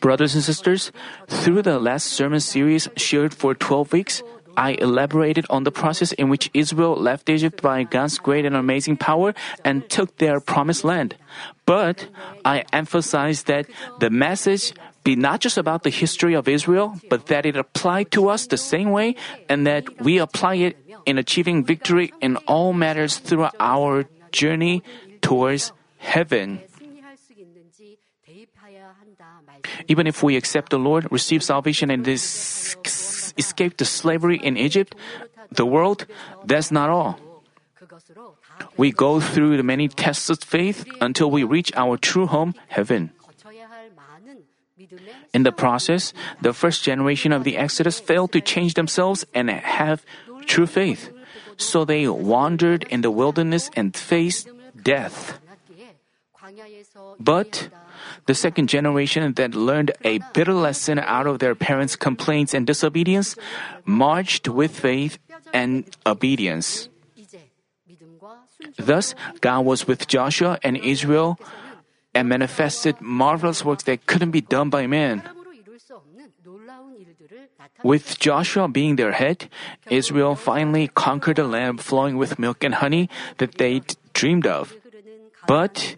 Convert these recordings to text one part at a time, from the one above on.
Brothers and sisters, through the last sermon series shared for 12 weeks, I elaborated on the process in which Israel left Egypt by God's great and amazing power and took their promised land. But I emphasized that the message be not just about the history of Israel, but that it applied to us the same way and that we apply it in achieving victory in all matters through our journey towards heaven. Even if we accept the Lord, receive salvation, and this, escape the slavery in Egypt, the world, that's not all. We go through the many tests of faith until we reach our true home, heaven. In the process, the first generation of the Exodus failed to change themselves and have true faith. So they wandered in the wilderness and faced death. But the second generation that learned a bitter lesson out of their parents' complaints and disobedience marched with faith and obedience. Thus, God was with Joshua and Israel and manifested marvelous works that couldn't be done by man. With Joshua being their head, Israel finally conquered the land flowing with milk and honey that they dreamed of. But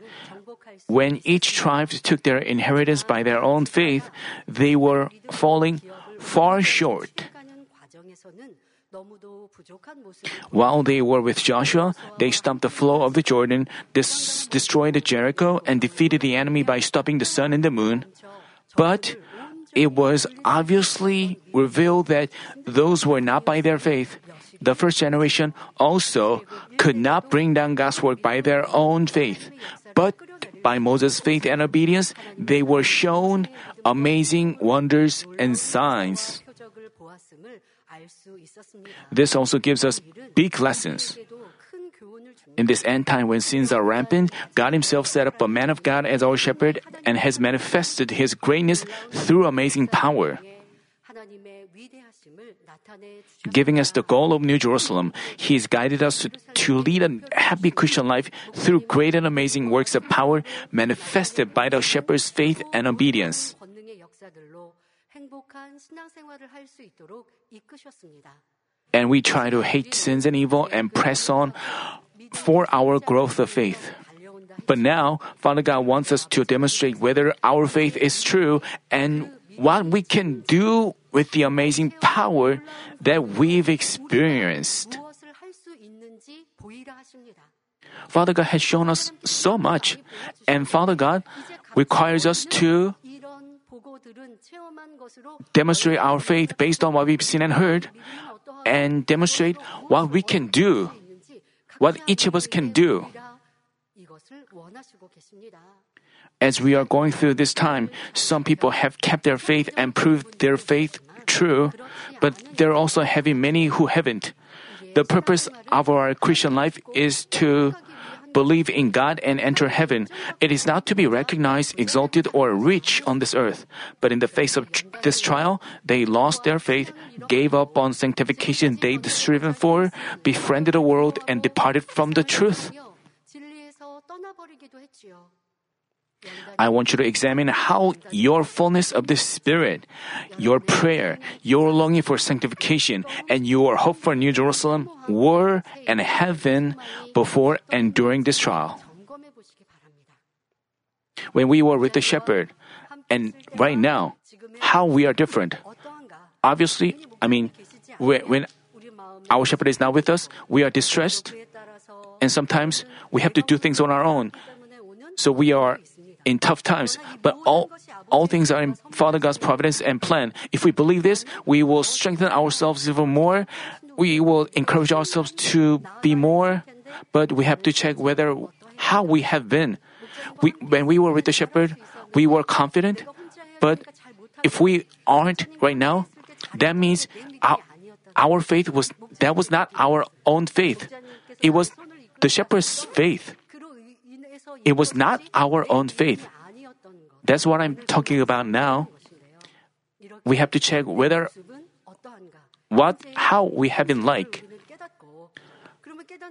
when each tribe took their inheritance by their own faith, they were falling far short. While they were with Joshua, they stopped the flow of the Jordan, dis- destroyed Jericho, and defeated the enemy by stopping the sun and the moon. But it was obviously revealed that those were not by their faith. The first generation also could not bring down God's work by their own faith, but by Moses' faith and obedience, they were shown amazing wonders and signs. This also gives us big lessons. In this end time when sins are rampant, God Himself set up a man of God as our shepherd and has manifested His greatness through amazing power. Giving us the goal of New Jerusalem, He has guided us to, to lead a happy Christian life through great and amazing works of power manifested by the shepherd's faith and obedience. And we try to hate sins and evil and press on for our growth of faith. But now, Father God wants us to demonstrate whether our faith is true and what we can do with the amazing power that we've experienced. Father God has shown us so much, and Father God requires us to demonstrate our faith based on what we've seen and heard, and demonstrate what we can do, what each of us can do. As we are going through this time, some people have kept their faith and proved their faith true, but there are also having many who haven't. The purpose of our Christian life is to believe in God and enter heaven. It is not to be recognized, exalted, or rich on this earth. But in the face of tr- this trial, they lost their faith, gave up on sanctification they'd striven for, befriended the world, and departed from the truth. I want you to examine how your fullness of the Spirit, your prayer, your longing for sanctification, and your hope for New Jerusalem were and have been before and during this trial. When we were with the shepherd, and right now, how we are different. Obviously, I mean, when our shepherd is not with us, we are distressed, and sometimes we have to do things on our own. So we are in tough times, but all, all things are in Father God's providence and plan. If we believe this, we will strengthen ourselves even more. We will encourage ourselves to be more, but we have to check whether how we have been. We, when we were with the shepherd, we were confident, but if we aren't right now, that means our, our faith was that was not our own faith. It was the shepherd's faith it was not our own faith. That's what I'm talking about now. We have to check whether what how we have been like.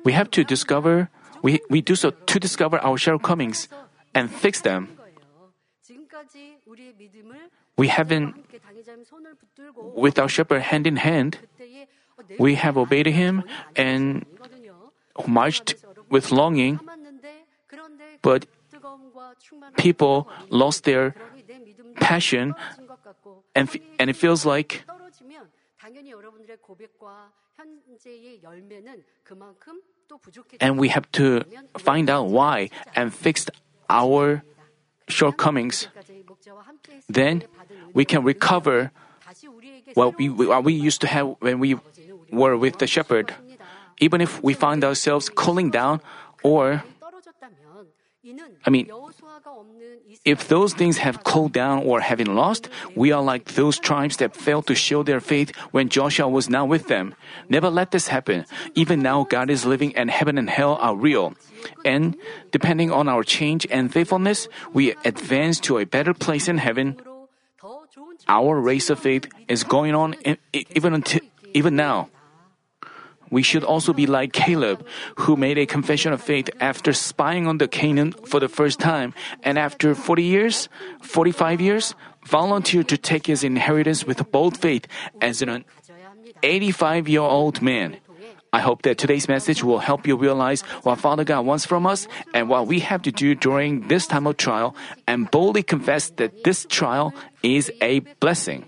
We have to discover we, we do so to discover our shortcomings and fix them. We haven't, with our shepherd hand in hand. We have obeyed him and marched with longing but people lost their passion, and, and it feels like and we have to find out why and fix our shortcomings. Then we can recover what we, what we used to have when we were with the shepherd. Even if we find ourselves cooling down or I mean, if those things have cooled down or have been lost, we are like those tribes that failed to show their faith when Joshua was not with them. Never let this happen. Even now, God is living and heaven and hell are real. And depending on our change and faithfulness, we advance to a better place in heaven. Our race of faith is going on even until, even now. We should also be like Caleb, who made a confession of faith after spying on the Canaan for the first time, and after 40 years, 45 years, volunteered to take his inheritance with bold faith as an 85 year old man. I hope that today's message will help you realize what Father God wants from us and what we have to do during this time of trial and boldly confess that this trial is a blessing.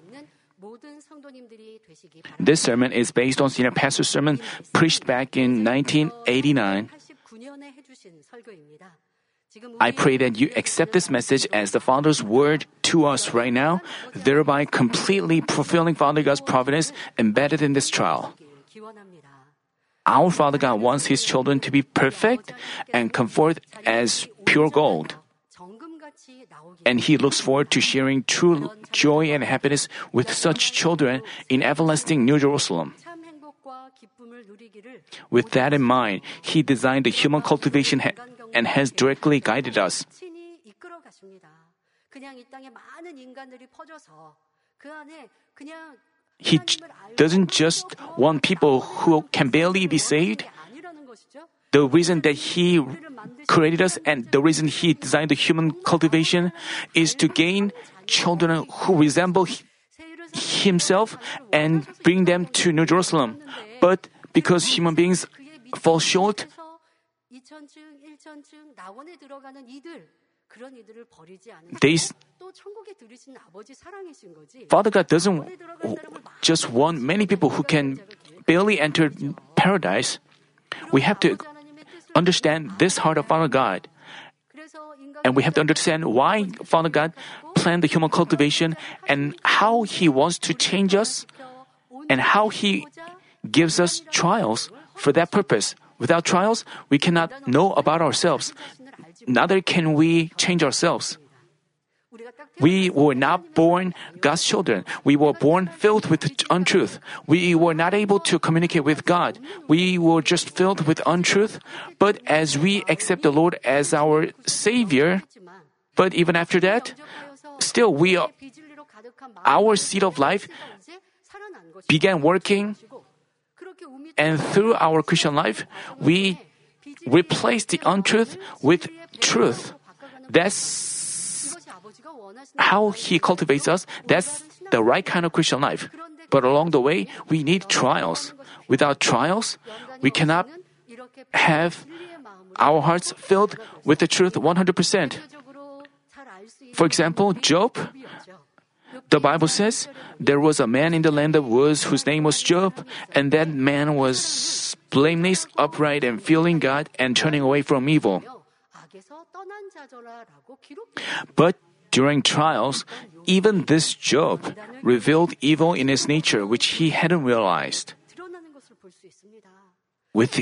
This sermon is based on senior pastor's sermon preached back in 1989. I pray that you accept this message as the Father's word to us right now, thereby completely fulfilling Father God's providence embedded in this trial. Our Father God wants His children to be perfect and come forth as pure gold. And He looks forward to sharing true joy and happiness with such children in everlasting New Jerusalem. With that in mind, he designed the human cultivation ha- and has directly guided us. He j- doesn't just want people who can barely be saved. The reason that He created us and the reason He designed the human cultivation is to gain children who resemble himself and bring them to New Jerusalem. But because human beings fall short, they, Father God doesn't just want many people who can barely enter paradise. We have to understand this heart of Father God. And we have to understand why Father God planned the human cultivation and how He wants to change us and how He gives us trials for that purpose. Without trials, we cannot know about ourselves. Neither can we change ourselves. We were not born God's children. We were born filled with untruth. We were not able to communicate with God. We were just filled with untruth. But as we accept the Lord as our Savior, but even after that, still we are, our seed of life began working. And through our Christian life, we replaced the untruth with truth. That's how He cultivates us, that's the right kind of Christian life. But along the way, we need trials. Without trials, we cannot have our hearts filled with the truth 100%. For example, Job, the Bible says there was a man in the land of Uz whose name was Job, and that man was blameless, upright, and fearing God and turning away from evil. But during trials, even this Job revealed evil in his nature which he hadn't realized. With,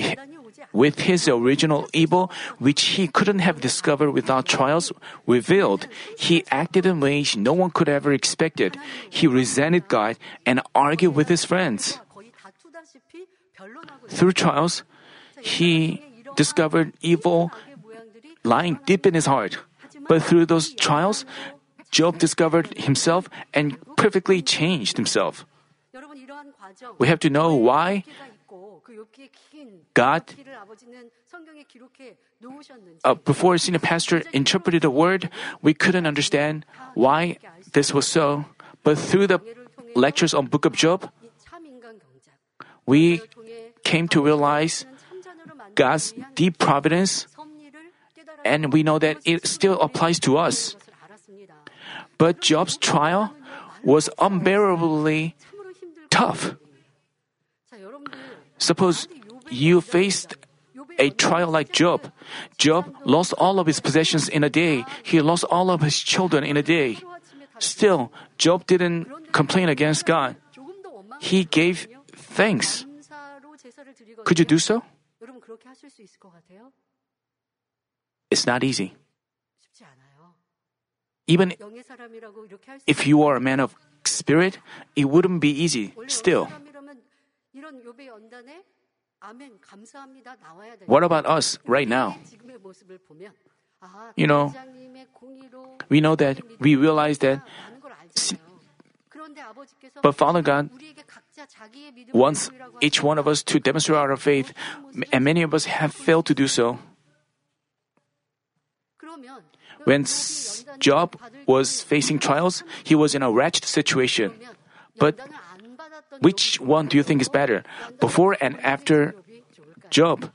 with his original evil, which he couldn't have discovered without trials, revealed, he acted in ways no one could ever expected. He resented God and argued with his friends. Through trials, he discovered evil lying deep in his heart. But through those trials, Job discovered himself and perfectly changed himself. We have to know why God, uh, before senior pastor interpreted the word, we couldn't understand why this was so. But through the lectures on Book of Job, we came to realize God's deep providence and we know that it still applies to us. But Job's trial was unbearably tough. Suppose you faced a trial like Job. Job lost all of his possessions in a day. He lost all of his children in a day. Still, Job didn't complain against God. He gave thanks. Could you do so? It's not easy. Even if you are a man of spirit, it wouldn't be easy still. What about us right now? You know, we know that we realize that, but Father God wants each one of us to demonstrate our faith, and many of us have failed to do so. When Job was facing trials, he was in a wretched situation. But which one do you think is better? Before and after Job?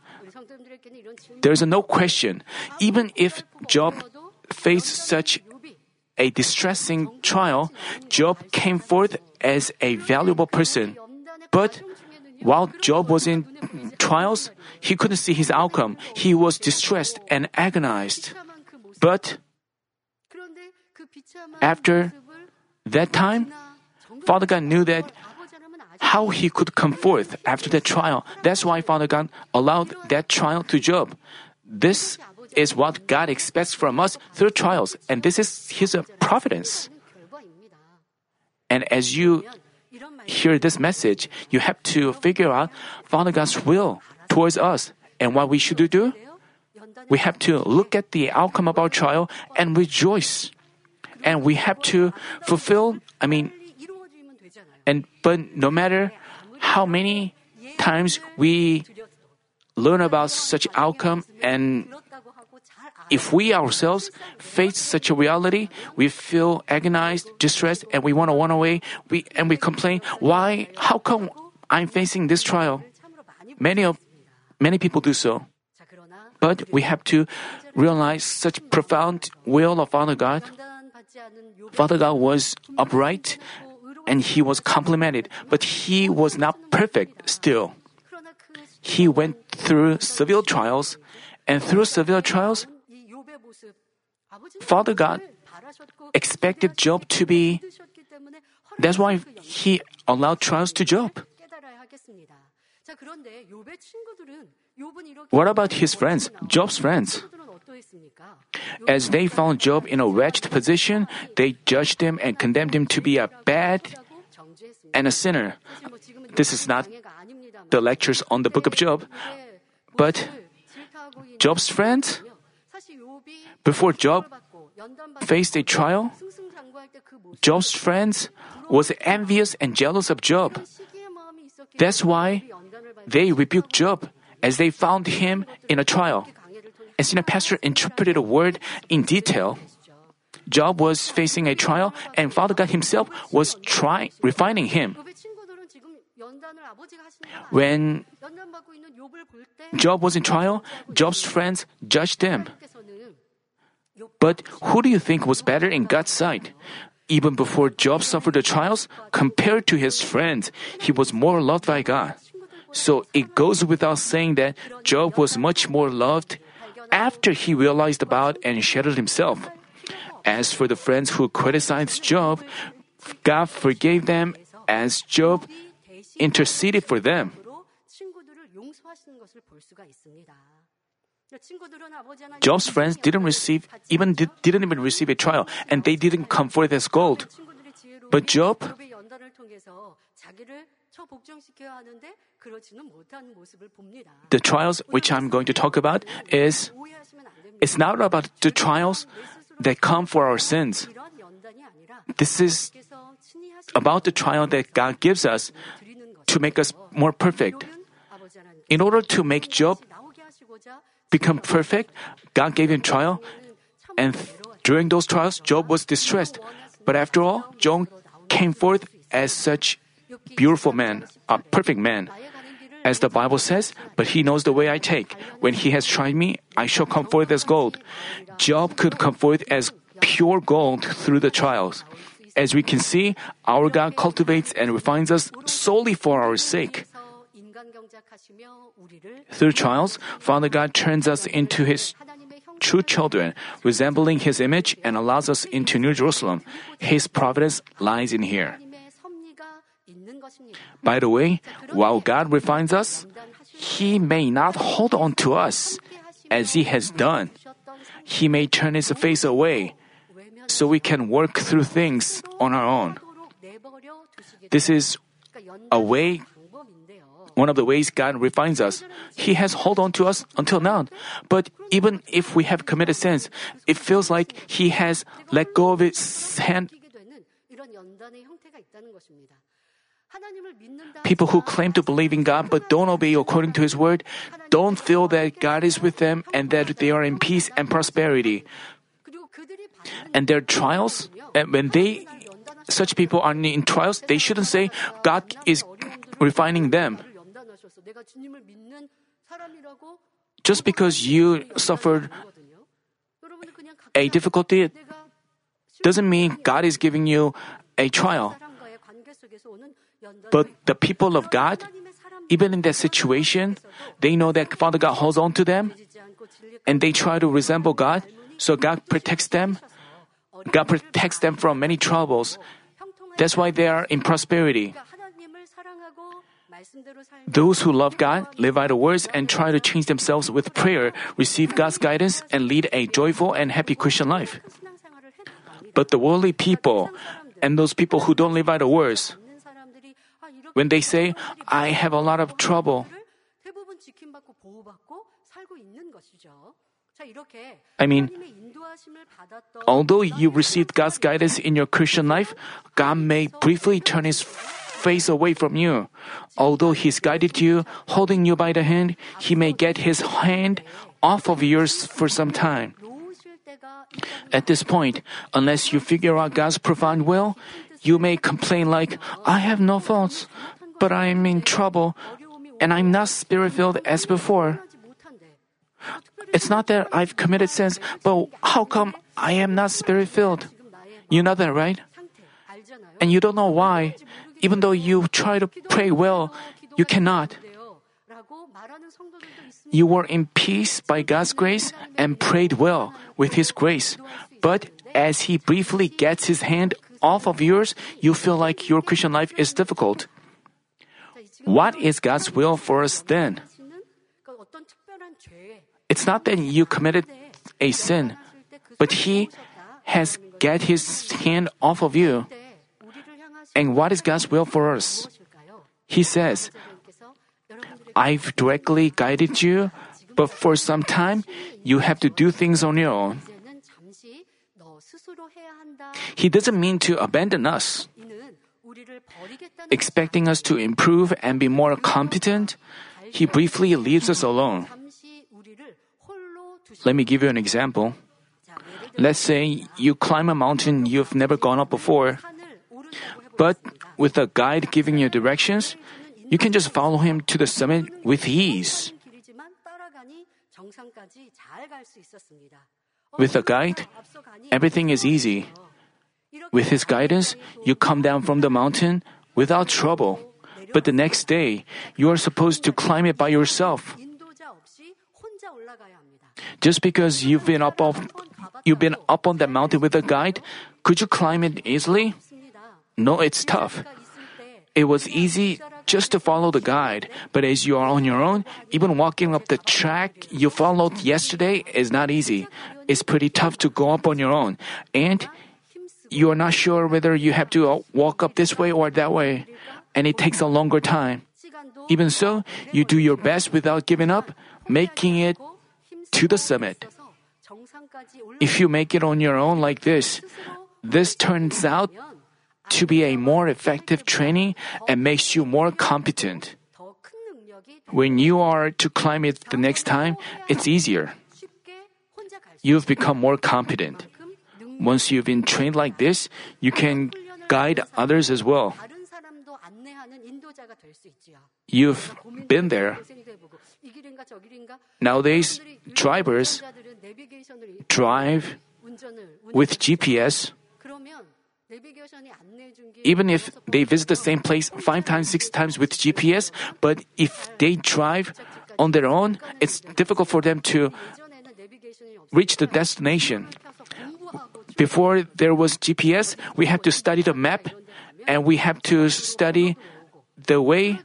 There's no question. Even if Job faced such a distressing trial, Job came forth as a valuable person. But while Job was in trials, he couldn't see his outcome. He was distressed and agonized. But after that time, Father God knew that how he could come forth after that trial. That's why Father God allowed that trial to Job. This is what God expects from us through trials, and this is His providence. And as you hear this message, you have to figure out Father God's will towards us and what we should do. We have to look at the outcome of our trial and rejoice. And we have to fulfill, I mean, and but no matter how many times we learn about such outcome and if we ourselves face such a reality, we feel agonized, distressed, and we want to run away. We and we complain, "Why? How come I'm facing this trial?" Many of many people do so, but we have to realize such profound will of Father God. Father God was upright, and he was complimented, but he was not perfect still. He went through severe trials, and through severe trials, Father God expected Job to be. That's why he allowed trials to Job. What about his friends, Job's friends? As they found Job in a wretched position, they judged him and condemned him to be a bad and a sinner. This is not the lectures on the book of Job, but Job's friends, before Job faced a trial, Job's friends was envious and jealous of Job. That's why they rebuked Job as they found him in a trial. And senior pastor interpreted a word in detail. Job was facing a trial, and Father God Himself was trying refining him. When Job was in trial, Job's friends judged him. But who do you think was better in God's sight? Even before Job suffered the trials, compared to his friends, he was more loved by God. So it goes without saying that Job was much more loved after he realized about and shattered himself. As for the friends who criticized Job, God forgave them as Job interceded for them. Job's friends didn't receive even did, didn't even receive a trial and they didn't come forth as gold. But Job the trials which I'm going to talk about is it's not about the trials that come for our sins. This is about the trial that God gives us to make us more perfect. In order to make Job become perfect, God gave him trial, and during those trials, Job was distressed. But after all, Job came forth as such beautiful man, a perfect man. As the Bible says, but he knows the way I take. When he has tried me, I shall come forth as gold. Job could come forth as pure gold through the trials. As we can see, our God cultivates and refines us solely for our sake. Through trials, Father God turns us into His true children, resembling His image, and allows us into New Jerusalem. His providence lies in here. By the way, while God refines us, He may not hold on to us as He has done. He may turn His face away so we can work through things on our own. This is a way, one of the ways God refines us. He has hold on to us until now. But even if we have committed sins, it feels like He has let go of His hand. People who claim to believe in God but don't obey according to His word don't feel that God is with them and that they are in peace and prosperity. And their trials, and when they, such people are in trials, they shouldn't say God is refining them. Just because you suffered a difficulty doesn't mean God is giving you a trial. But the people of God, even in that situation, they know that Father God holds on to them and they try to resemble God, so God protects them. God protects them from many troubles. That's why they are in prosperity. Those who love God, live by the words, and try to change themselves with prayer receive God's guidance and lead a joyful and happy Christian life. But the worldly people and those people who don't live by the words, when they say, I have a lot of trouble, I mean, although you received God's guidance in your Christian life, God may briefly turn his face away from you. Although he's guided you, holding you by the hand, he may get his hand off of yours for some time. At this point, unless you figure out God's profound will, you may complain like, I have no faults, but I am in trouble, and I'm not spirit filled as before. It's not that I've committed sins, but how come I am not spirit filled? You know that, right? And you don't know why. Even though you try to pray well, you cannot. You were in peace by God's grace and prayed well with His grace. But as He briefly gets His hand off of yours, you feel like your Christian life is difficult. What is God's will for us then? It's not that you committed a sin, but He has get His hand off of you. And what is God's will for us? He says, I've directly guided you, but for some time, you have to do things on your own. He doesn't mean to abandon us. Expecting us to improve and be more competent, He briefly leaves us alone. Let me give you an example. Let's say you climb a mountain you've never gone up before. But with a guide giving you directions, you can just follow him to the summit with ease. With a guide, everything is easy. With his guidance, you come down from the mountain without trouble. But the next day, you are supposed to climb it by yourself. Just because you've been up off, you've been up on that mountain with a guide, could you climb it easily? No, it's tough. It was easy just to follow the guide, but as you are on your own, even walking up the track you followed yesterday is not easy. It's pretty tough to go up on your own, and you are not sure whether you have to uh, walk up this way or that way, and it takes a longer time. Even so, you do your best without giving up, making it to the summit. If you make it on your own like this, this turns out to be a more effective training and makes you more competent. When you are to climb it the next time, it's easier. You've become more competent. Once you've been trained like this, you can guide others as well. You've been there. Nowadays, drivers drive with GPS even if they visit the same place five times, six times with GPS, but if they drive on their own, it's difficult for them to reach the destination. Before there was GPS, we had to study the map and we have to study the way.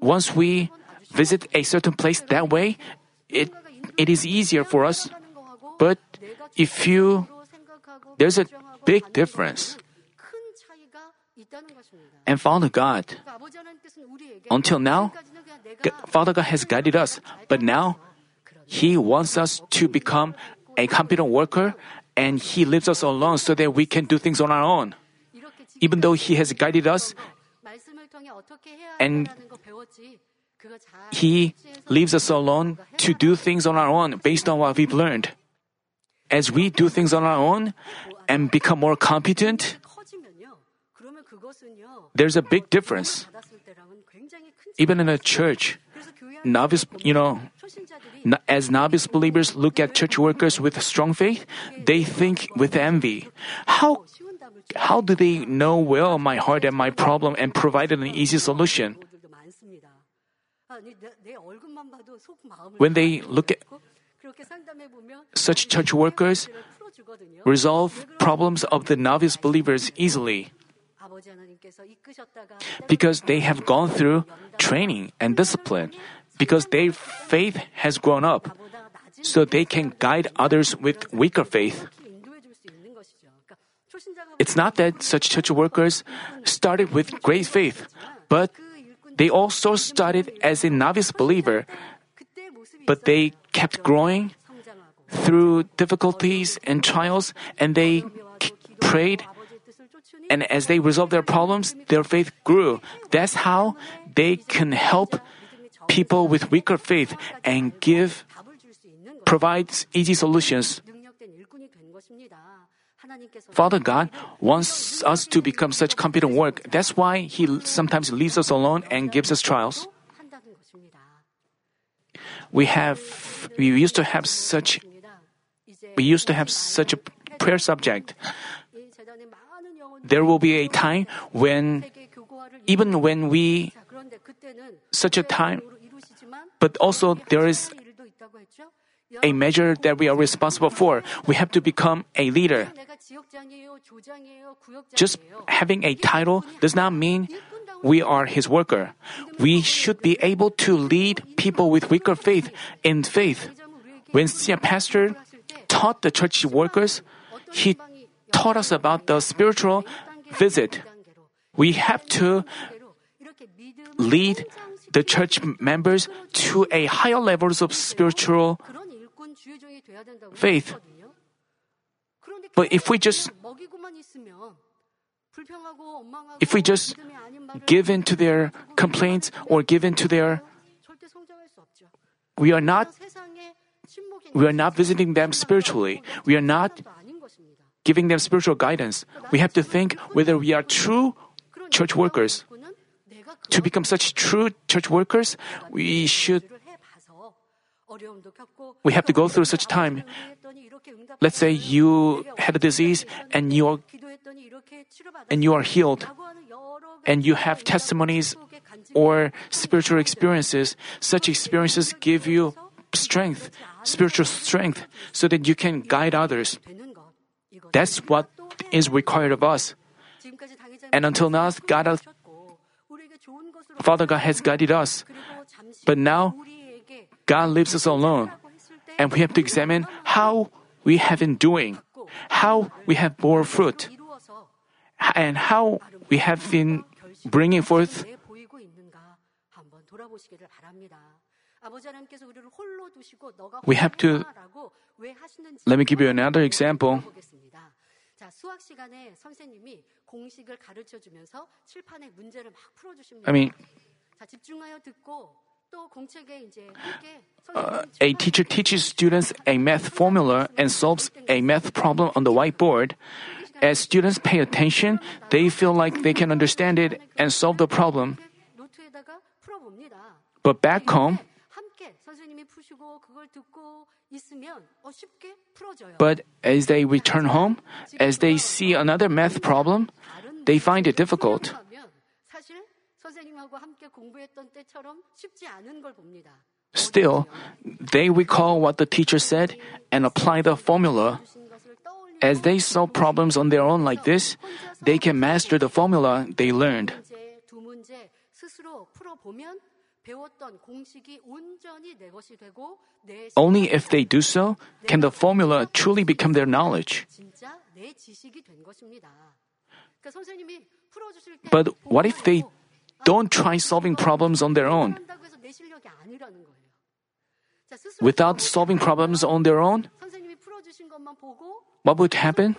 Once we visit a certain place that way, it, it is easier for us. But if you, there's a big difference and Father God. Until now, Father God has guided us, but now He wants us to become a competent worker and He leaves us alone so that we can do things on our own. Even though He has guided us and He leaves us alone to do things on our own based on what we've learned. As we do things on our own, and become more competent, there's a big difference. Even in a church, novice, you know, as novice believers look at church workers with strong faith, they think with envy. How how do they know well my heart and my problem and provide an easy solution? When they look at such church workers, resolve problems of the novice believers easily. because they have gone through training and discipline, because their faith has grown up, so they can guide others with weaker faith. It's not that such church workers started with great faith, but they also started as a novice believer, but they kept growing through difficulties and trials, and they prayed. And as they resolved their problems, their faith grew. That's how they can help people with weaker faith and give provides easy solutions. Father God wants us to become such competent work. That's why He sometimes leaves us alone and gives us trials. We have, we used to have such we used to have such a prayer subject. There will be a time when, even when we, such a time, but also there is a measure that we are responsible for. We have to become a leader. Just having a title does not mean we are his worker. We should be able to lead people with weaker faith in faith. When senior pastor taught the church workers, he taught us about the spiritual visit. We have to lead the church members to a higher levels of spiritual faith. But if we just if we just give in to their complaints or give in to their we are not we are not visiting them spiritually. We are not giving them spiritual guidance. We have to think whether we are true church workers. To become such true church workers, we should we have to go through such time. Let's say you had a disease and you are, and you are healed and you have testimonies or spiritual experiences. Such experiences give you strength spiritual strength so that you can guide others. That's what is required of us. And until now, God, has, Father God has guided us. But now, God leaves us alone. And we have to examine how we have been doing, how we have bore fruit, and how we have been bringing forth we have to. Let me give you another example. I mean, uh, a teacher teaches students a math formula and solves a math problem on the whiteboard. As students pay attention, they feel like they can understand it and solve the problem. But back home, but as they return home, as they see another math problem, they find it difficult. Still, they recall what the teacher said and apply the formula. As they solve problems on their own like this, they can master the formula they learned. Only if they do so can the formula truly become their knowledge. But what if they don't try solving problems on their own? Without solving problems on their own, what would happen?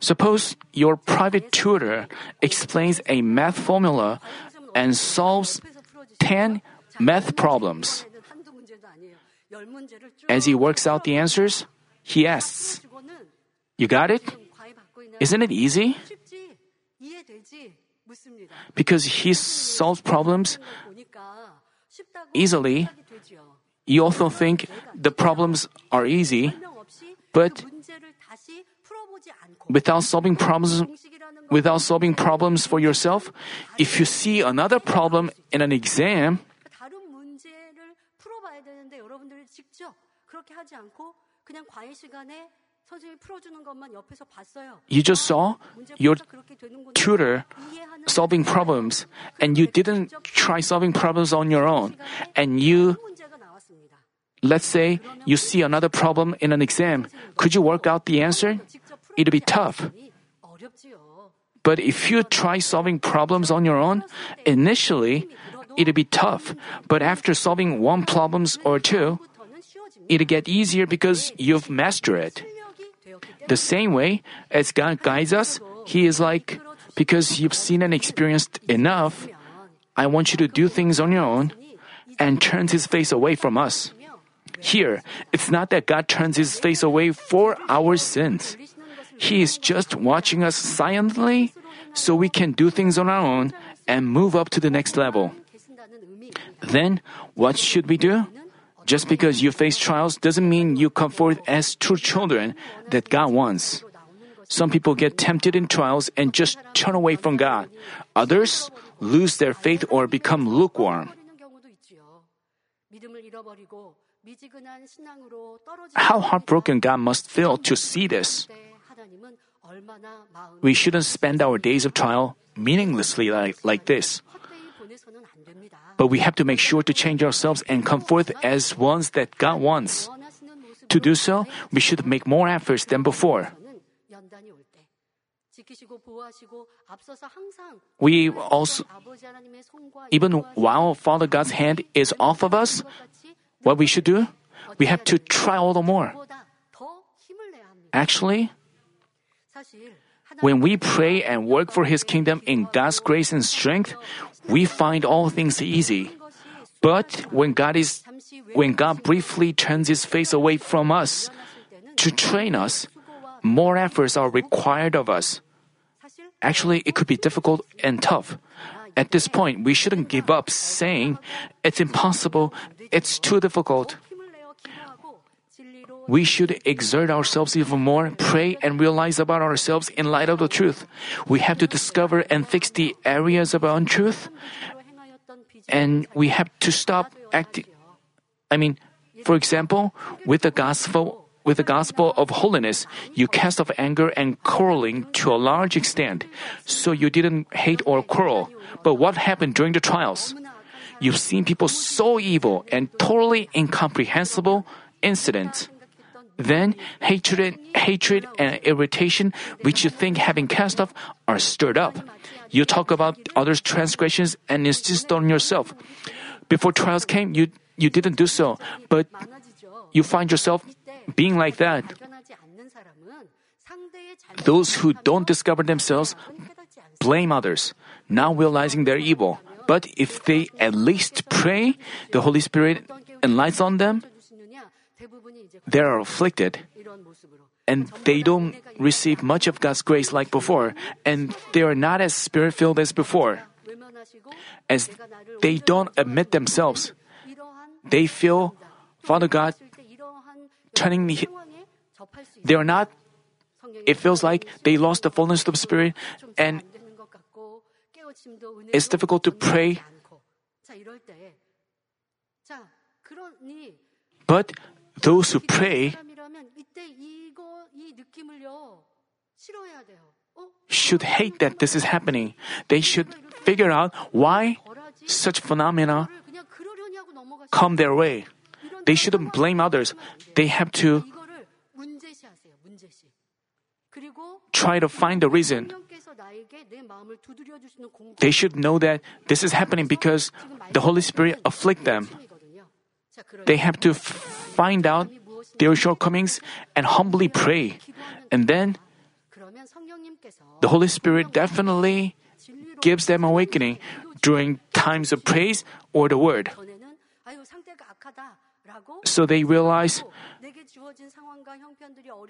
Suppose your private tutor explains a math formula and solves 10 math problems. As he works out the answers, he asks, You got it? Isn't it easy? Because he solves problems easily, you also think the problems are easy, but without solving problems without solving problems for yourself, if you see another problem in an exam, you just saw your tutor solving problems and you didn't try solving problems on your own. And you, let's say, you see another problem in an exam. Could you work out the answer? It'd be tough. But if you try solving problems on your own, initially it'll be tough. But after solving one problems or two, it'll get easier because you've mastered it. The same way, as God guides us, He is like, because you've seen and experienced enough, I want you to do things on your own, and turns His face away from us. Here, it's not that God turns His face away for our sins. He is just watching us silently so we can do things on our own and move up to the next level. Then, what should we do? Just because you face trials doesn't mean you come forth as true children that God wants. Some people get tempted in trials and just turn away from God. Others lose their faith or become lukewarm. How heartbroken God must feel to see this. We shouldn't spend our days of trial meaninglessly like, like this. But we have to make sure to change ourselves and come forth as ones that God wants. To do so, we should make more efforts than before. We also, even while Father God's hand is off of us, what we should do? We have to try all the more. Actually, when we pray and work for His kingdom in God's grace and strength, we find all things easy. But when God is, when God briefly turns His face away from us to train us, more efforts are required of us. Actually, it could be difficult and tough. At this point, we shouldn't give up saying, it's impossible, it's too difficult we should exert ourselves even more, pray, and realize about ourselves in light of the truth. We have to discover and fix the areas of untruth, and we have to stop acting. I mean, for example, with the gospel with the gospel of holiness, you cast off anger and quarreling to a large extent. So you didn't hate or quarrel. But what happened during the trials? You've seen people so evil and totally incomprehensible incidents. Then hatred, hatred and irritation, which you think having cast off, are stirred up. You talk about others' transgressions and insist on yourself. Before trials came, you, you didn't do so, but you find yourself being like that. Those who don't discover themselves blame others, not realizing their evil. But if they at least pray, the Holy Spirit enlightens on them, they are afflicted, and they don't receive much of God's grace like before, and they are not as spirit filled as before. As they don't admit themselves, they feel Father God turning me. They are not. It feels like they lost the fullness of spirit, and it's difficult to pray. But those who pray should hate that this is happening. They should figure out why such phenomena come their way. They shouldn't blame others. They have to try to find the reason. They should know that this is happening because the Holy Spirit afflicts them. They have to find out their shortcomings and humbly pray. And then the Holy Spirit definitely gives them awakening during times of praise or the word. So they realize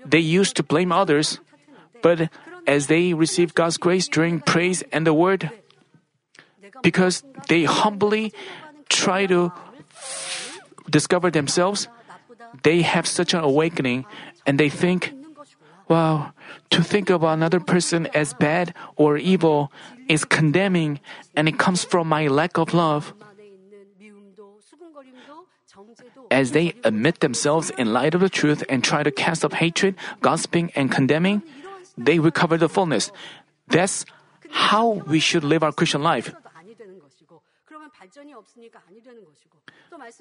they used to blame others, but as they receive God's grace during praise and the word, because they humbly try to discover themselves, they have such an awakening and they think, wow, to think of another person as bad or evil is condemning and it comes from my lack of love. As they admit themselves in light of the truth and try to cast off hatred, gossiping, and condemning, they recover the fullness. That's how we should live our Christian life.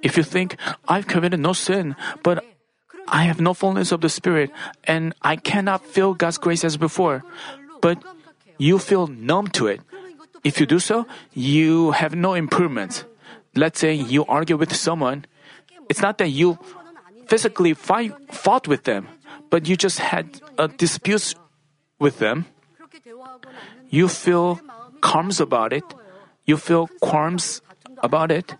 If you think, I've committed no sin, but I have no fullness of the Spirit, and I cannot feel God's grace as before, but you feel numb to it. If you do so, you have no improvement. Let's say you argue with someone. It's not that you physically fight, fought with them, but you just had a dispute with them. You feel qualms about it. You feel qualms about it.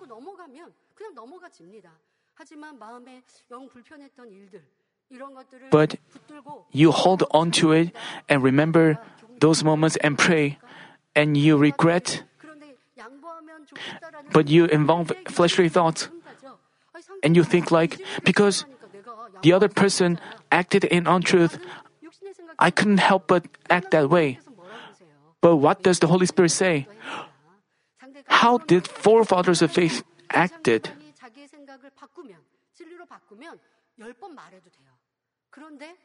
But you hold on to it and remember those moments and pray, and you regret. But you involve fleshly thoughts, and you think like, because the other person acted in untruth, I couldn't help but act that way. But what does the Holy Spirit say? 상대가 How did forefathers of faith acted? 사람이 자기의 생각을 바꾸면 진리로 바꾸면 열 번 말해도 돼요. 그런데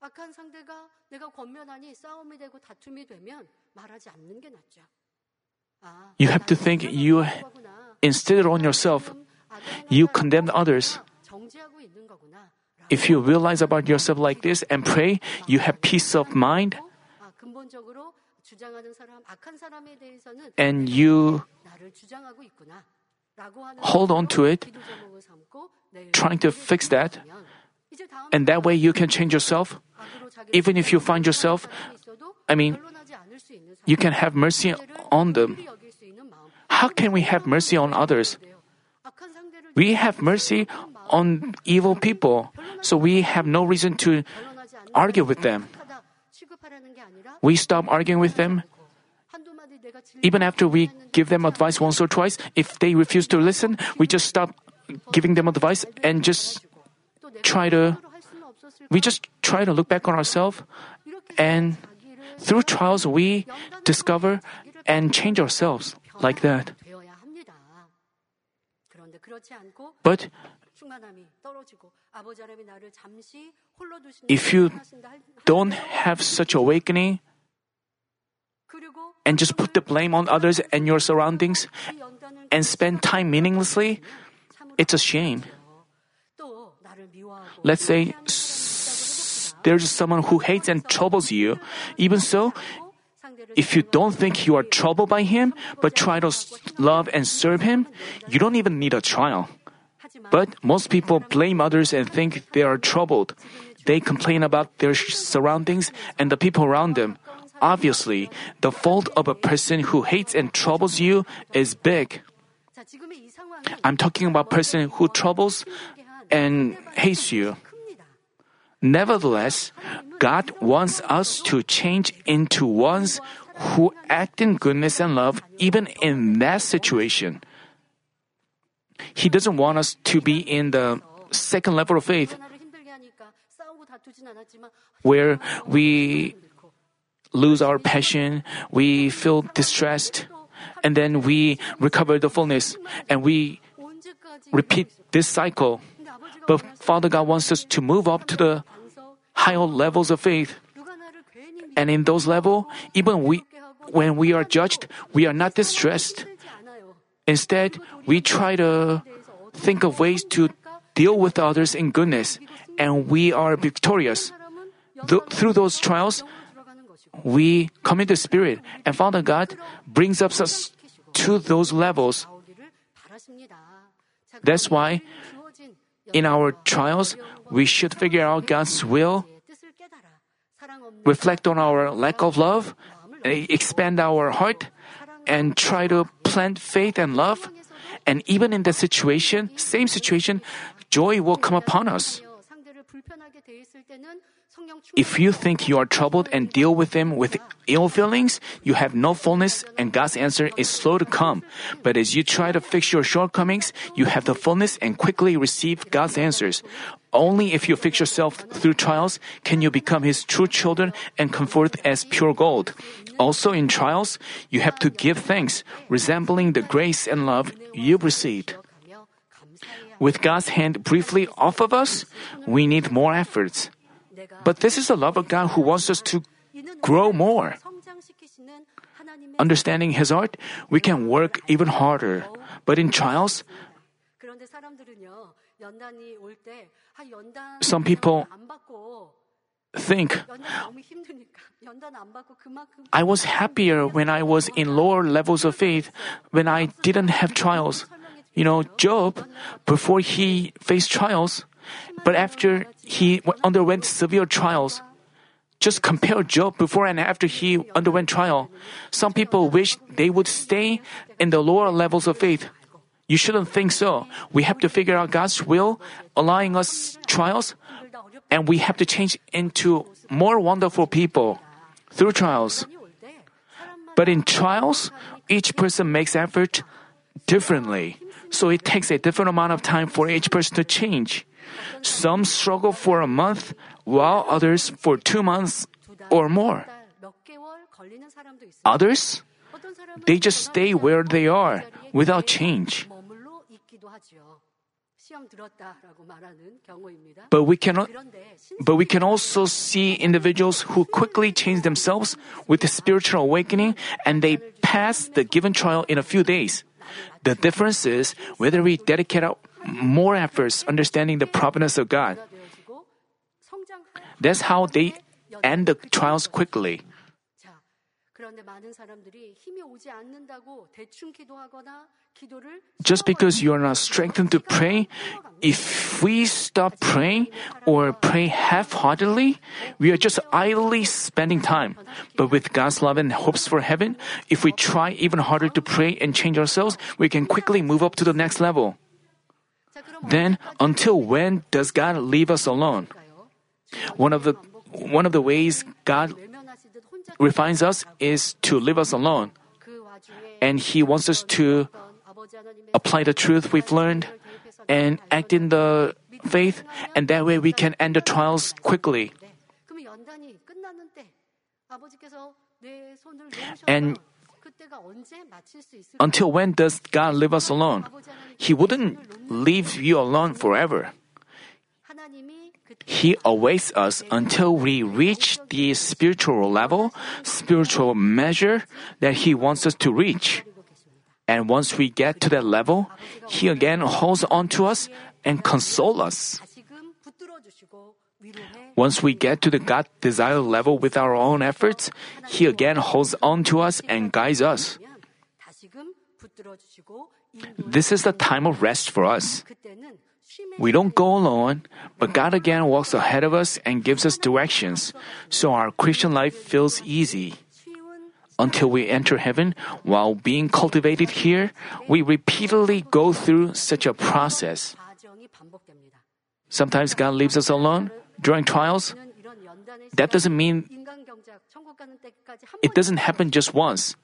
악한 상대가 내가 권면하니 싸움이 되고 다툼이 되면 말하지 않는 게 낫죠. 아, You have to 나는 think 이런 you 거구나. instead on yourself. 지금 악을 You 행하는 condemn 사람을 others. 정죄하고 있는 거구나. If you realize about yourself like this and pray, you have peace of mind 아, 근본적으로 and you hold on to it, trying to fix that, and that way you can change yourself. Even if you find yourself, I mean, you can have mercy on them. How can we have mercy on others? We have mercy on evil people, so we have no reason to argue with them we stop arguing with them. Even after we give them advice once or twice, if they refuse to listen, we just stop giving them advice and just try to we just try to look back on ourselves and through trials we discover and change ourselves like that. But if you don't have such awakening and just put the blame on others and your surroundings and spend time meaninglessly, it's a shame. Let's say there's someone who hates and troubles you. Even so, if you don't think you are troubled by him, but try to love and serve him, you don't even need a trial. But most people blame others and think they are troubled. They complain about their surroundings and the people around them. Obviously, the fault of a person who hates and troubles you is big. I'm talking about person who troubles and hates you. Nevertheless, God wants us to change into ones who act in goodness and love even in that situation. He doesn't want us to be in the second level of faith where we lose our passion, we feel distressed, and then we recover the fullness and we repeat this cycle. But Father God wants us to move up to the higher levels of faith. And in those levels, even we, when we are judged, we are not distressed. Instead, we try to think of ways to deal with others in goodness, and we are victorious. Th- through those trials, we come into spirit, and Father God brings us to those levels. That's why in our trials, we should figure out God's will, reflect on our lack of love, expand our heart, and try to plant faith and love. And even in the situation, same situation, joy will come upon us. If you think you are troubled and deal with them with ill feelings, you have no fullness and God's answer is slow to come. But as you try to fix your shortcomings, you have the fullness and quickly receive God's answers. Only if you fix yourself through trials can you become His true children and come forth as pure gold. Also, in trials, you have to give thanks, resembling the grace and love you've received. With God's hand briefly off of us, we need more efforts. But this is the love of God who wants us to grow more. Understanding His art, we can work even harder. But in trials, some people think, I was happier when I was in lower levels of faith, when I didn't have trials. You know, Job, before he faced trials, but after he underwent severe trials, just compare Job before and after he underwent trial. Some people wish they would stay in the lower levels of faith. You shouldn't think so. We have to figure out God's will, allowing us trials and we have to change into more wonderful people through trials. But in trials, each person makes effort differently. So it takes a different amount of time for each person to change. Some struggle for a month, while others for two months or more. Others, they just stay where they are without change. But we cannot but we can also see individuals who quickly change themselves with spiritual awakening and they pass the given trial in a few days. The difference is whether we dedicate more efforts understanding the providence of God. That's how they end the trials quickly. Just because you are not strengthened to pray, if we stop praying or pray half heartedly, we are just idly spending time. But with God's love and hopes for heaven, if we try even harder to pray and change ourselves, we can quickly move up to the next level. Then, until when does God leave us alone? One of the one of the ways God refines us is to leave us alone. And He wants us to apply the truth we've learned and act in the faith, and that way we can end the trials quickly. And until when does God leave us alone? He wouldn't leave you alone forever. He awaits us until we reach the spiritual level, spiritual measure that He wants us to reach. And once we get to that level, He again holds on to us and consoles us. Once we get to the God desired level with our own efforts, He again holds on to us and guides us. This is the time of rest for us. We don't go alone, but God again walks ahead of us and gives us directions, so our Christian life feels easy. Until we enter heaven, while being cultivated here, we repeatedly go through such a process. Sometimes God leaves us alone during trials. That doesn't mean it doesn't happen just once.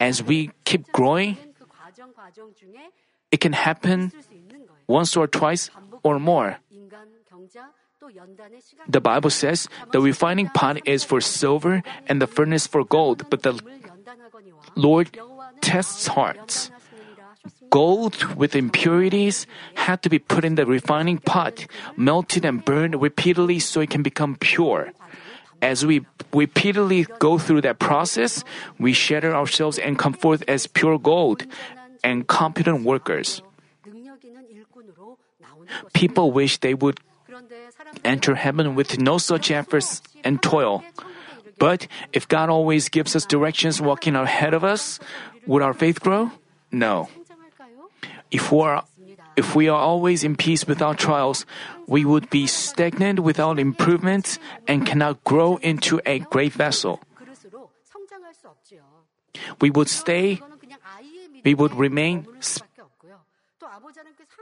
As we keep growing, it can happen once or twice or more. The Bible says the refining pot is for silver and the furnace for gold, but the Lord tests hearts. Gold with impurities had to be put in the refining pot, melted and burned repeatedly so it can become pure. As we repeatedly go through that process, we shatter ourselves and come forth as pure gold and competent workers people wish they would enter heaven with no such efforts and toil. But if God always gives us directions walking ahead of us, would our faith grow? No. If we are, if we are always in peace without trials, we would be stagnant without improvement and cannot grow into a great vessel. We would stay, we would remain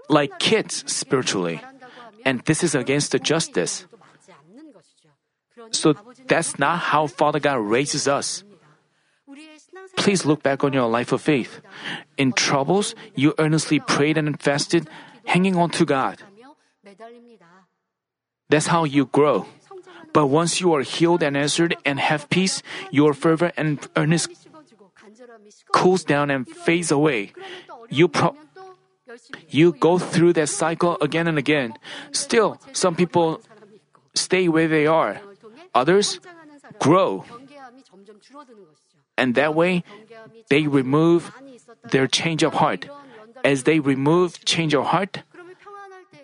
like kids spiritually. And this is against the justice. So that's not how Father God raises us. Please look back on your life of faith. In troubles, you earnestly prayed and fasted, hanging on to God. That's how you grow. But once you are healed and answered and have peace, your fervor and earnest cools down and fades away. You pro- you go through that cycle again and again. Still, some people stay where they are, others grow. And that way, they remove their change of heart. As they remove change of heart,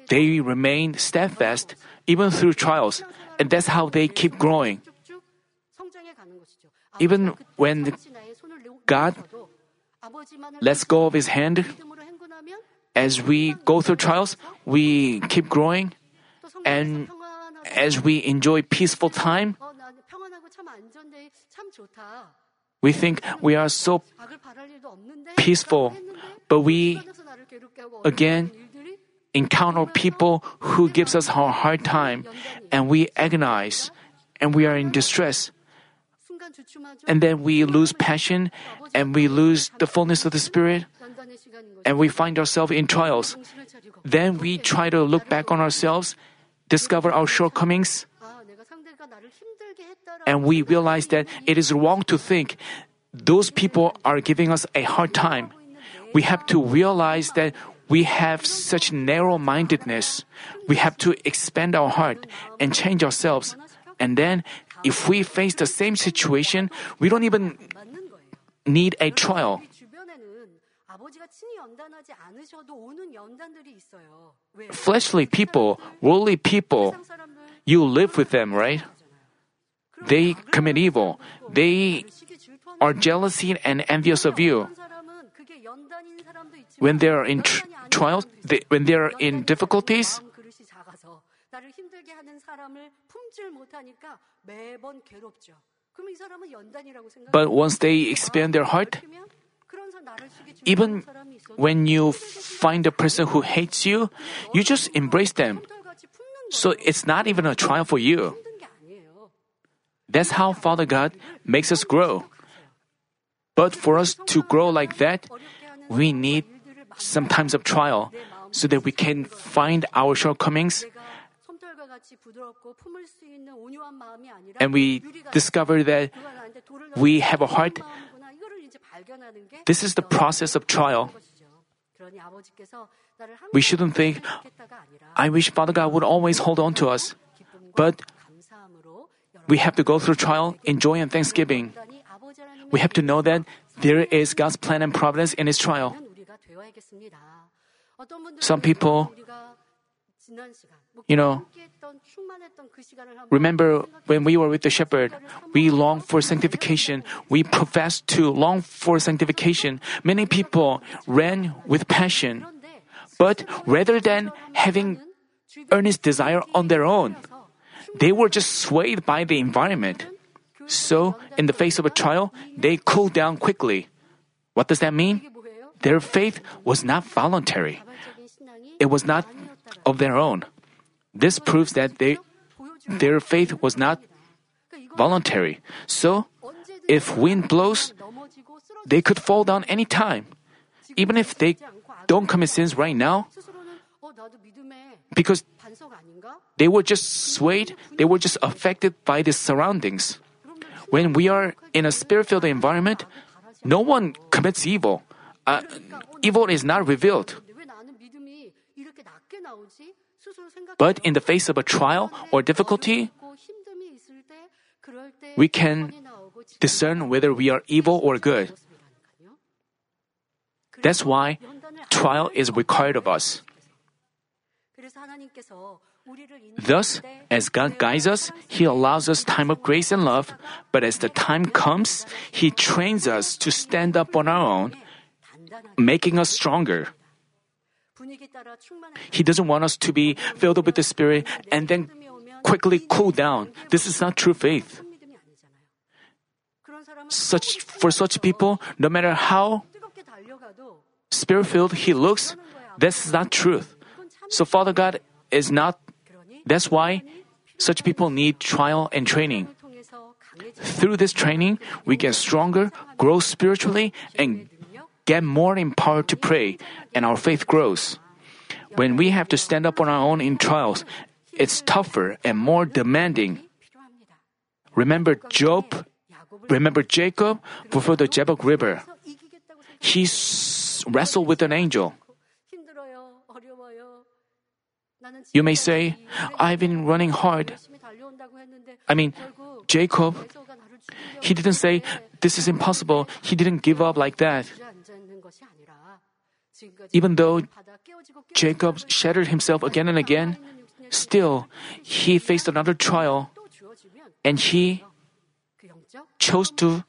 they remain steadfast even through trials, and that's how they keep growing. Even when God lets go of his hand, as we go through trials, we keep growing, and as we enjoy peaceful time, we think we are so peaceful, but we again encounter people who gives us a hard time, and we agonize, and we are in distress. And then we lose passion, and we lose the fullness of the Spirit, and we find ourselves in trials. Then we try to look back on ourselves, discover our shortcomings, and we realize that it is wrong to think those people are giving us a hard time. We have to realize that we have such narrow mindedness. We have to expand our heart and change ourselves. And then, if we face the same situation, we don't even need a trial. Fleshly people, worldly people, you live with them, right? They commit evil. They are jealous and envious of you. When they are in tr- trials, they, when they are in difficulties, but once they expand their heart, even when you find a person who hates you, you just embrace them. So it's not even a trial for you. That's how Father God makes us grow. But for us to grow like that, we need some times of trial so that we can find our shortcomings and we discover that we have a heart this is the process of trial. We shouldn't think, I wish Father God would always hold on to us. But we have to go through trial in joy and thanksgiving. We have to know that there is God's plan and providence in His trial. Some people you know, remember when we were with the shepherd, we longed for sanctification. We professed to long for sanctification. Many people ran with passion. But rather than having earnest desire on their own, they were just swayed by the environment. So, in the face of a trial, they cooled down quickly. What does that mean? Their faith was not voluntary. It was not of their own. This proves that they, their faith was not voluntary. So, if wind blows, they could fall down any time. Even if they don't commit sins right now, because they were just swayed, they were just affected by the surroundings. When we are in a spirit filled environment, no one commits evil. Uh, evil is not revealed. But in the face of a trial or difficulty, we can discern whether we are evil or good. That's why trial is required of us. Thus, as God guides us, He allows us time of grace and love, but as the time comes, He trains us to stand up on our own, making us stronger. He doesn't want us to be filled up with the Spirit and then quickly cool down. This is not true faith. Such, for such people, no matter how spirit filled he looks, this is not truth. So Father God is not, that's why such people need trial and training. Through this training, we get stronger, grow spiritually, and get more empowered to pray, and our faith grows. When we have to stand up on our own in trials, it's tougher and more demanding. Remember Job? Remember Jacob before the Jabbok River? He wrestled with an angel. You may say, I've been running hard. I mean, Jacob, he didn't say, This is impossible. He didn't give up like that. Even though Jacob shattered himself again and again, still he faced another trial and he chose to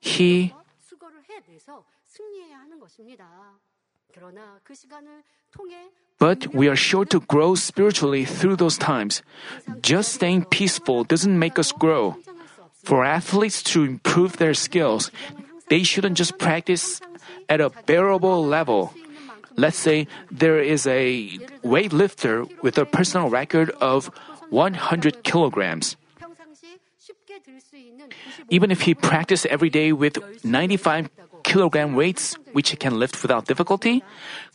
he but we are sure to grow spiritually through those times. Just staying peaceful doesn't make us grow. For athletes to improve their skills, they shouldn't just practice at a bearable level. Let's say there is a weightlifter with a personal record of 100 kilograms. Even if he practiced every day with 95 kilogram weights, which he can lift without difficulty,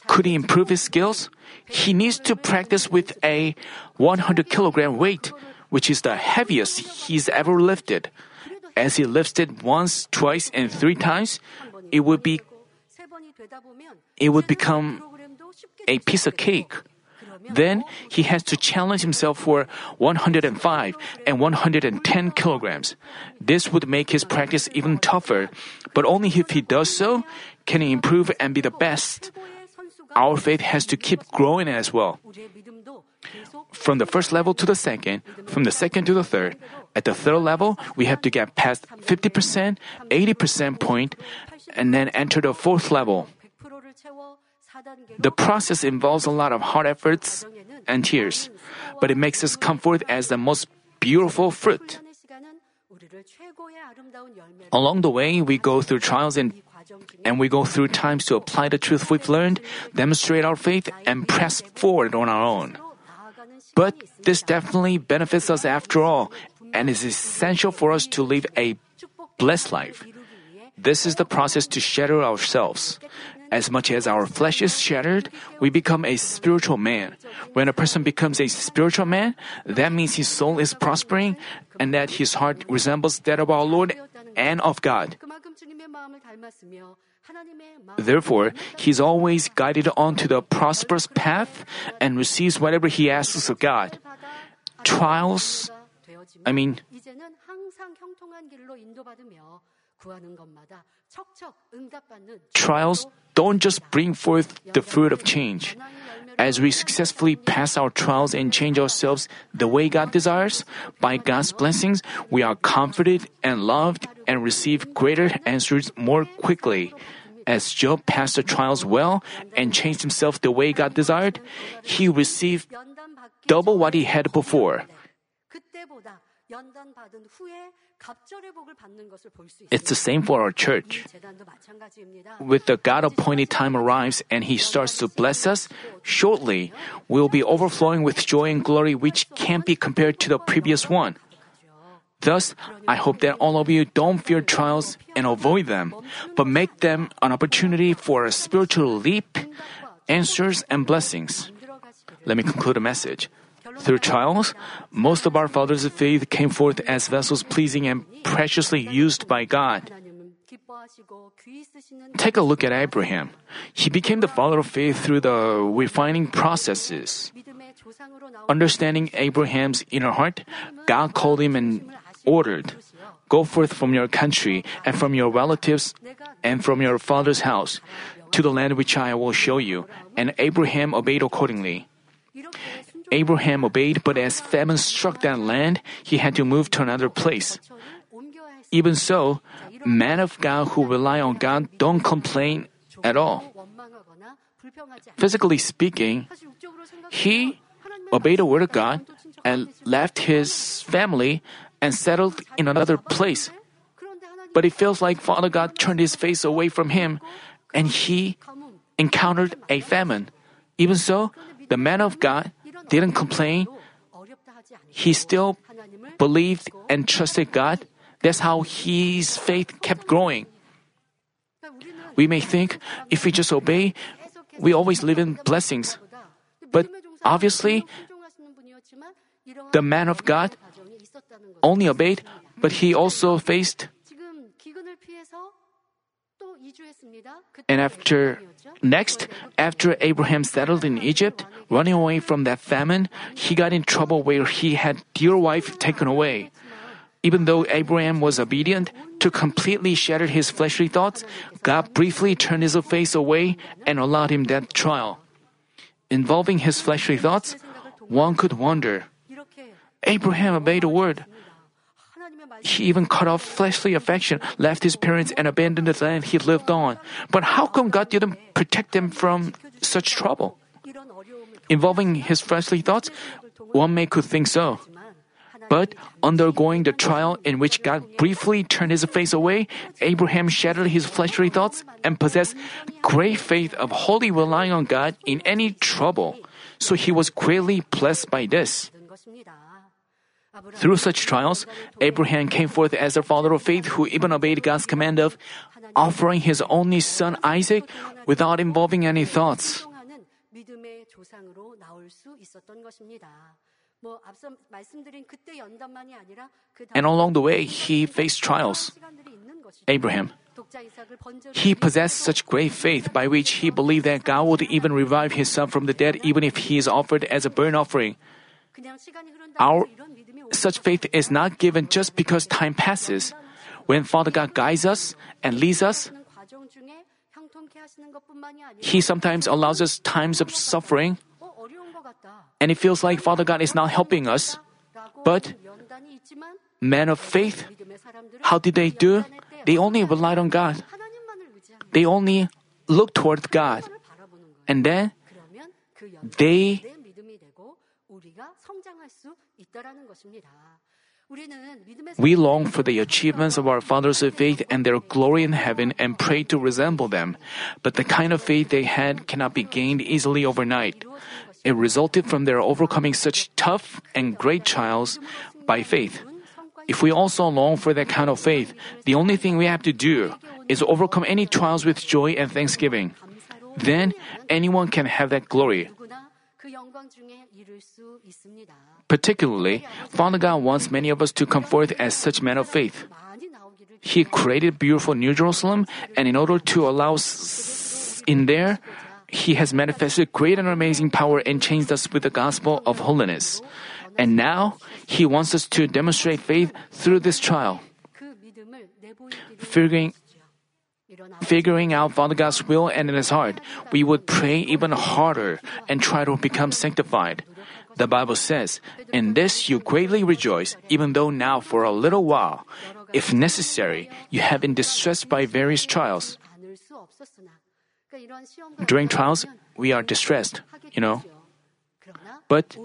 could he improve his skills? He needs to practice with a 100 kilogram weight, which is the heaviest he's ever lifted. As he lifts it once, twice, and three times, it would be it would become a piece of cake. Then he has to challenge himself for 105 and 110 kilograms. This would make his practice even tougher, but only if he does so can he improve and be the best. Our faith has to keep growing as well. From the first level to the second, from the second to the third. At the third level, we have to get past 50%, 80% point, and then enter the fourth level. The process involves a lot of hard efforts and tears, but it makes us come forth as the most beautiful fruit. Along the way, we go through trials and and we go through times to apply the truth we've learned, demonstrate our faith, and press forward on our own. But this definitely benefits us after all and is essential for us to live a blessed life. This is the process to shatter ourselves. As much as our flesh is shattered, we become a spiritual man. When a person becomes a spiritual man, that means his soul is prospering and that his heart resembles that of our Lord and of God. Therefore, he is always guided onto the prosperous path and receives whatever he asks of God. Trials, I mean, Trials don't just bring forth the fruit of change. As we successfully pass our trials and change ourselves the way God desires, by God's blessings, we are comforted and loved and receive greater answers more quickly. As Job passed the trials well and changed himself the way God desired, he received double what he had before. It's the same for our church. With the God appointed time arrives and He starts to bless us, shortly we'll be overflowing with joy and glory which can't be compared to the previous one. Thus, I hope that all of you don't fear trials and avoid them, but make them an opportunity for a spiritual leap, answers, and blessings. Let me conclude the message. Through trials, most of our fathers' of faith came forth as vessels pleasing and preciously used by God. Take a look at Abraham. He became the father of faith through the refining processes. Understanding Abraham's inner heart, God called him and ordered, Go forth from your country and from your relatives and from your father's house to the land which I will show you. And Abraham obeyed accordingly. Abraham obeyed, but as famine struck that land, he had to move to another place. Even so, men of God who rely on God don't complain at all. Physically speaking, he obeyed the word of God and left his family and settled in another place. But it feels like Father God turned his face away from him and he encountered a famine. Even so, the man of God didn't complain, he still believed and trusted God. That's how his faith kept growing. We may think if we just obey, we always live in blessings. But obviously, the man of God only obeyed, but he also faced. And after Next, after Abraham settled in Egypt, running away from that famine, he got in trouble where he had dear wife taken away. Even though Abraham was obedient to completely shatter his fleshly thoughts, God briefly turned his face away and allowed him that trial. Involving his fleshly thoughts, one could wonder Abraham obeyed a word, he even cut off fleshly affection, left his parents, and abandoned the land he lived on. But how come God didn't protect him from such trouble? Involving his fleshly thoughts, one may could think so. But undergoing the trial in which God briefly turned his face away, Abraham shattered his fleshly thoughts and possessed great faith of wholly relying on God in any trouble. So he was greatly blessed by this. Through such trials, Abraham came forth as a father of faith who even obeyed God's command of offering his only son Isaac without involving any thoughts. And along the way, he faced trials. Abraham. He possessed such great faith by which he believed that God would even revive his son from the dead even if he is offered as a burnt offering. Our such faith is not given just because time passes. When Father God guides us and leads us, He sometimes allows us times of suffering, and it feels like Father God is not helping us. But men of faith, how did they do? They only relied on God. They only looked toward God. And then they we long for the achievements of our fathers of faith and their glory in heaven and pray to resemble them. But the kind of faith they had cannot be gained easily overnight. It resulted from their overcoming such tough and great trials by faith. If we also long for that kind of faith, the only thing we have to do is overcome any trials with joy and thanksgiving. Then anyone can have that glory. Particularly, Father God wants many of us to come forth as such men of faith. He created beautiful New Jerusalem, and in order to allow us in there, He has manifested great and amazing power and changed us with the gospel of holiness. And now, He wants us to demonstrate faith through this trial. Figuring, figuring out Father God's will and in His heart, we would pray even harder and try to become sanctified. The Bible says, In this you greatly rejoice, even though now for a little while, if necessary, you have been distressed by various trials. During trials, we are distressed, you know. But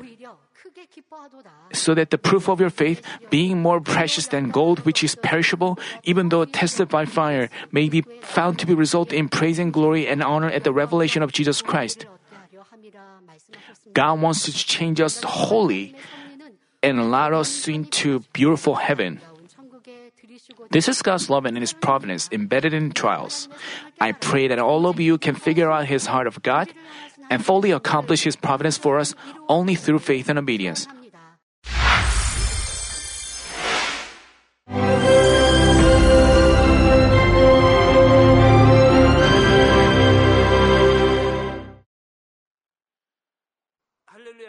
so that the proof of your faith, being more precious than gold which is perishable, even though tested by fire, may be found to be result in praise and glory and honor at the revelation of Jesus Christ. God wants to change us wholly and allow us into beautiful heaven. This is God's love and His providence embedded in trials. I pray that all of you can figure out His heart of God and fully accomplish His providence for us only through faith and obedience.